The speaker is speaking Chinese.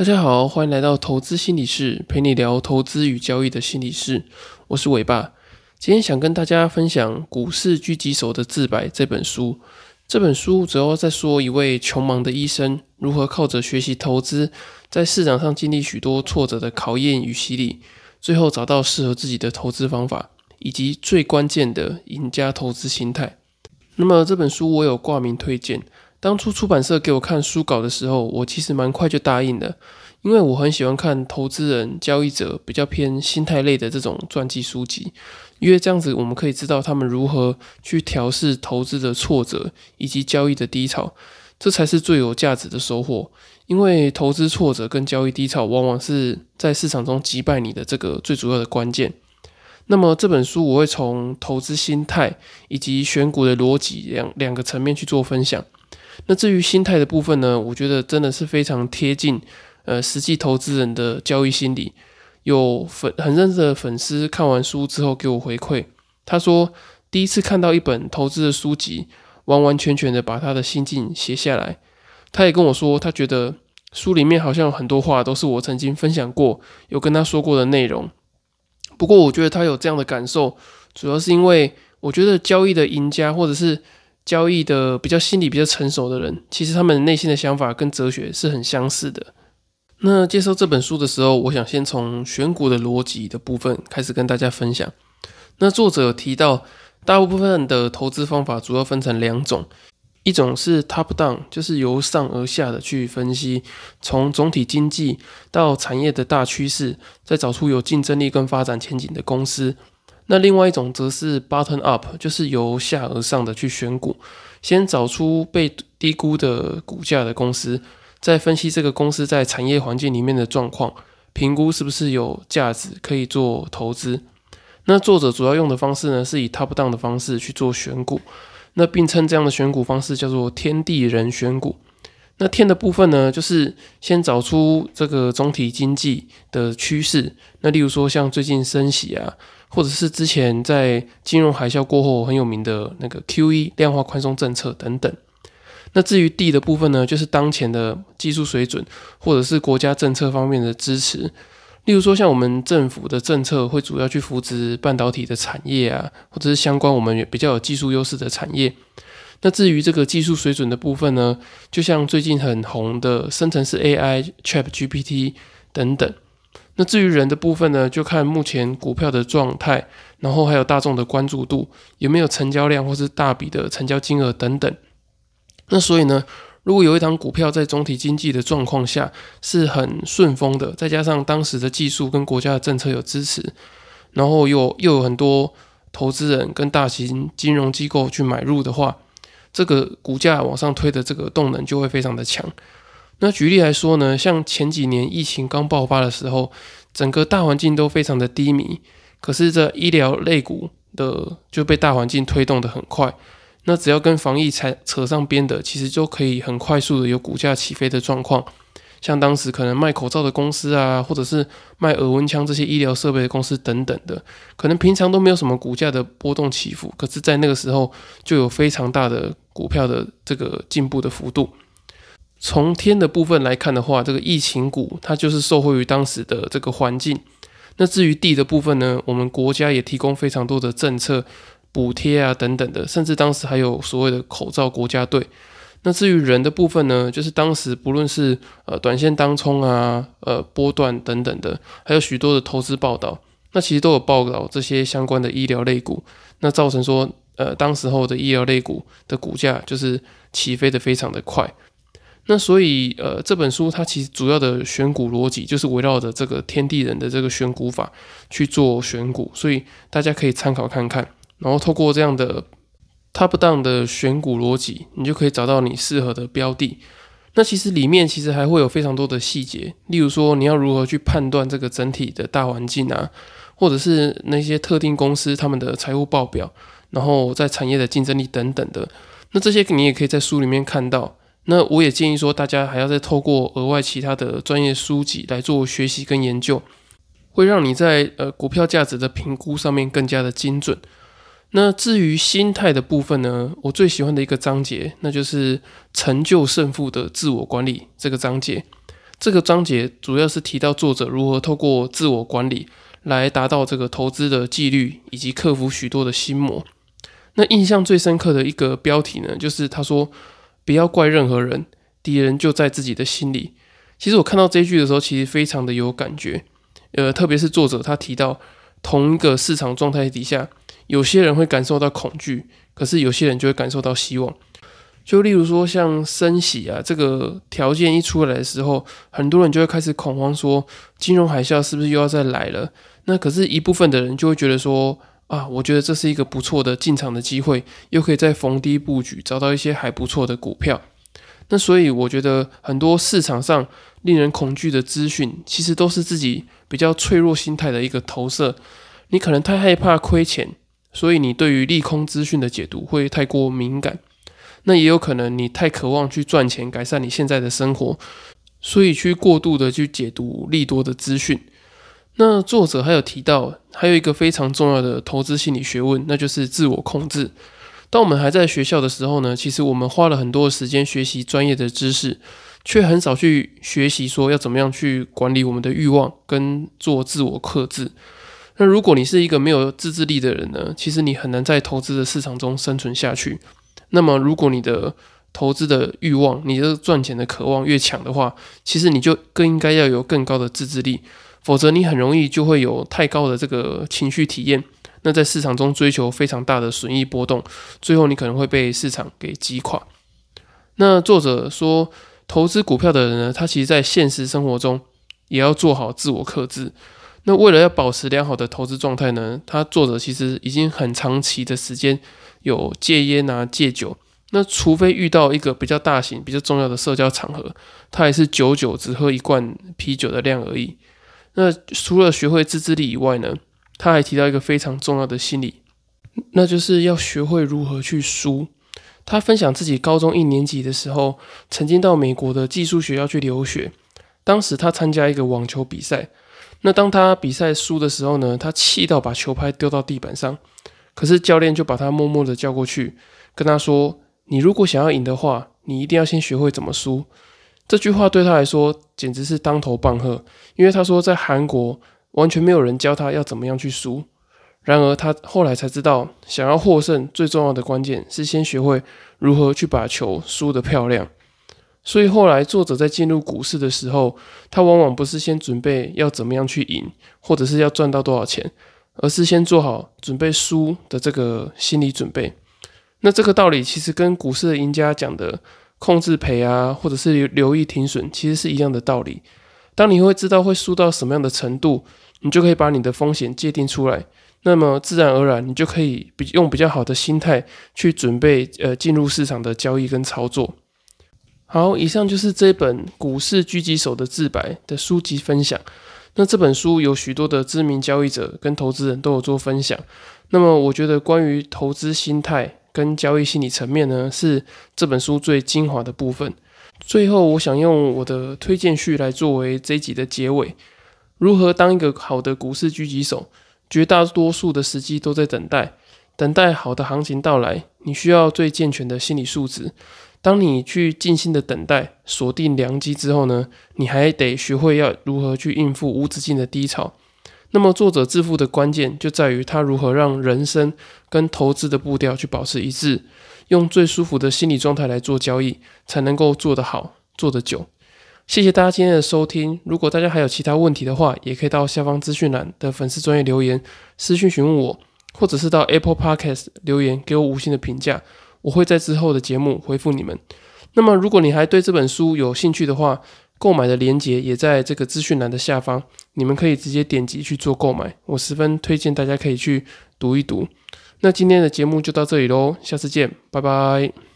大家好，欢迎来到投资心理室，陪你聊投资与交易的心理室。我是伟爸，今天想跟大家分享《股市狙击手的自白》这本书。这本书主要在说一位穷忙的医生如何靠着学习投资，在市场上经历许多挫折的考验与洗礼，最后找到适合自己的投资方法，以及最关键的赢家投资心态。那么这本书我有挂名推荐。当初出版社给我看书稿的时候，我其实蛮快就答应了，因为我很喜欢看投资人、交易者比较偏心态类的这种传记书籍，因为这样子我们可以知道他们如何去调试投资的挫折以及交易的低潮，这才是最有价值的收获。因为投资挫折跟交易低潮往往是在市场中击败你的这个最主要的关键。那么这本书我会从投资心态以及选股的逻辑两两个层面去做分享。那至于心态的部分呢？我觉得真的是非常贴近呃实际投资人的交易心理。有粉很认识的粉丝看完书之后给我回馈，他说第一次看到一本投资的书籍，完完全全的把他的心境写下来。他也跟我说，他觉得书里面好像很多话都是我曾经分享过、有跟他说过的内容。不过我觉得他有这样的感受，主要是因为我觉得交易的赢家或者是。交易的比较心理比较成熟的人，其实他们内心的想法跟哲学是很相似的。那介绍这本书的时候，我想先从选股的逻辑的部分开始跟大家分享。那作者提到，大部分的投资方法主要分成两种，一种是 top down，就是由上而下的去分析，从总体经济到产业的大趋势，再找出有竞争力跟发展前景的公司。那另外一种则是 button up，就是由下而上的去选股，先找出被低估的股价的公司，再分析这个公司在产业环境里面的状况，评估是不是有价值可以做投资。那作者主要用的方式呢，是以 top down 的方式去做选股，那并称这样的选股方式叫做天地人选股。那天的部分呢，就是先找出这个总体经济的趋势，那例如说像最近升息啊。或者是之前在金融海啸过后很有名的那个 QE 量化宽松政策等等。那至于 D 的部分呢，就是当前的技术水准，或者是国家政策方面的支持。例如说，像我们政府的政策会主要去扶植半导体的产业啊，或者是相关我们比较有技术优势的产业。那至于这个技术水准的部分呢，就像最近很红的生成式 AI ChatGPT 等等。那至于人的部分呢，就看目前股票的状态，然后还有大众的关注度，有没有成交量或是大笔的成交金额等等。那所以呢，如果有一档股票在总体经济的状况下是很顺风的，再加上当时的技术跟国家的政策有支持，然后又又有很多投资人跟大型金融机构去买入的话，这个股价往上推的这个动能就会非常的强。那举例来说呢，像前几年疫情刚爆发的时候，整个大环境都非常的低迷，可是这医疗类股的就被大环境推动的很快。那只要跟防疫才扯上边的，其实就可以很快速的有股价起飞的状况。像当时可能卖口罩的公司啊，或者是卖耳温枪这些医疗设备的公司等等的，可能平常都没有什么股价的波动起伏，可是在那个时候就有非常大的股票的这个进步的幅度。从天的部分来看的话，这个疫情股它就是受惠于当时的这个环境。那至于地的部分呢，我们国家也提供非常多的政策补贴啊等等的，甚至当时还有所谓的口罩国家队。那至于人的部分呢，就是当时不论是呃短线当冲啊、呃波段等等的，还有许多的投资报道，那其实都有报道这些相关的医疗类股，那造成说呃当时候的医疗类股的股价就是起飞的非常的快。那所以，呃，这本书它其实主要的选股逻辑就是围绕着这个天地人的这个选股法去做选股，所以大家可以参考看看。然后透过这样的 top down 的选股逻辑，你就可以找到你适合的标的。那其实里面其实还会有非常多的细节，例如说你要如何去判断这个整体的大环境啊，或者是那些特定公司他们的财务报表，然后在产业的竞争力等等的。那这些你也可以在书里面看到。那我也建议说，大家还要再透过额外其他的专业书籍来做学习跟研究，会让你在呃股票价值的评估上面更加的精准。那至于心态的部分呢，我最喜欢的一个章节，那就是成就胜负的自我管理这个章节。这个章节主要是提到作者如何透过自我管理来达到这个投资的纪律，以及克服许多的心魔。那印象最深刻的一个标题呢，就是他说：“不要怪任何人，敌人就在自己的心里。”其实我看到这句的时候，其实非常的有感觉。呃，特别是作者他提到，同一个市场状态底下，有些人会感受到恐惧，可是有些人就会感受到希望。就例如说，像升息啊这个条件一出来的时候，很多人就会开始恐慌，说金融海啸是不是又要再来了？那可是，一部分的人就会觉得说，啊，我觉得这是一个不错的进场的机会，又可以在逢低布局，找到一些还不错的股票。那所以，我觉得很多市场上令人恐惧的资讯，其实都是自己比较脆弱心态的一个投射。你可能太害怕亏钱，所以你对于利空资讯的解读会太过敏感。那也有可能你太渴望去赚钱，改善你现在的生活，所以去过度的去解读利多的资讯。那作者还有提到，还有一个非常重要的投资心理学问，那就是自我控制。当我们还在学校的时候呢，其实我们花了很多时间学习专业的知识，却很少去学习说要怎么样去管理我们的欲望跟做自我克制。那如果你是一个没有自制力的人呢，其实你很难在投资的市场中生存下去。那么，如果你的投资的欲望、你的赚钱的渴望越强的话，其实你就更应该要有更高的自制力，否则你很容易就会有太高的这个情绪体验。那在市场中追求非常大的损益波动，最后你可能会被市场给击垮。那作者说，投资股票的人呢，他其实在现实生活中也要做好自我克制。那为了要保持良好的投资状态呢，他作者其实已经很长期的时间。有戒烟啊，戒酒。那除非遇到一个比较大型、比较重要的社交场合，他还是久久只喝一罐啤酒的量而已。那除了学会自制力以外呢，他还提到一个非常重要的心理，那就是要学会如何去输。他分享自己高中一年级的时候，曾经到美国的寄宿学校去留学。当时他参加一个网球比赛，那当他比赛输的时候呢，他气到把球拍丢到地板上。可是教练就把他默默的叫过去，跟他说：“你如果想要赢的话，你一定要先学会怎么输。”这句话对他来说简直是当头棒喝，因为他说在韩国完全没有人教他要怎么样去输。然而他后来才知道，想要获胜最重要的关键是先学会如何去把球输得漂亮。所以后来作者在进入股市的时候，他往往不是先准备要怎么样去赢，或者是要赚到多少钱。而是先做好准备输的这个心理准备。那这个道理其实跟股市的赢家讲的控制赔啊，或者是留意停损，其实是一样的道理。当你会知道会输到什么样的程度，你就可以把你的风险界定出来。那么自然而然，你就可以比用比较好的心态去准备呃进入市场的交易跟操作。好，以上就是这本《股市狙击手的自白》的书籍分享。那这本书有许多的知名交易者跟投资人都有做分享。那么，我觉得关于投资心态跟交易心理层面呢，是这本书最精华的部分。最后，我想用我的推荐序来作为这集的结尾：如何当一个好的股市狙击手？绝大多数的时机都在等待，等待好的行情到来。你需要最健全的心理素质。当你去静心的等待、锁定良机之后呢，你还得学会要如何去应付无止境的低潮。那么，作者致富的关键就在于他如何让人生跟投资的步调去保持一致，用最舒服的心理状态来做交易，才能够做得好、做得久。谢谢大家今天的收听。如果大家还有其他问题的话，也可以到下方资讯栏的粉丝专业留言私讯询问我，或者是到 Apple Podcast 留言给我五星的评价。我会在之后的节目回复你们。那么，如果你还对这本书有兴趣的话，购买的链接也在这个资讯栏的下方，你们可以直接点击去做购买。我十分推荐大家可以去读一读。那今天的节目就到这里喽，下次见，拜拜。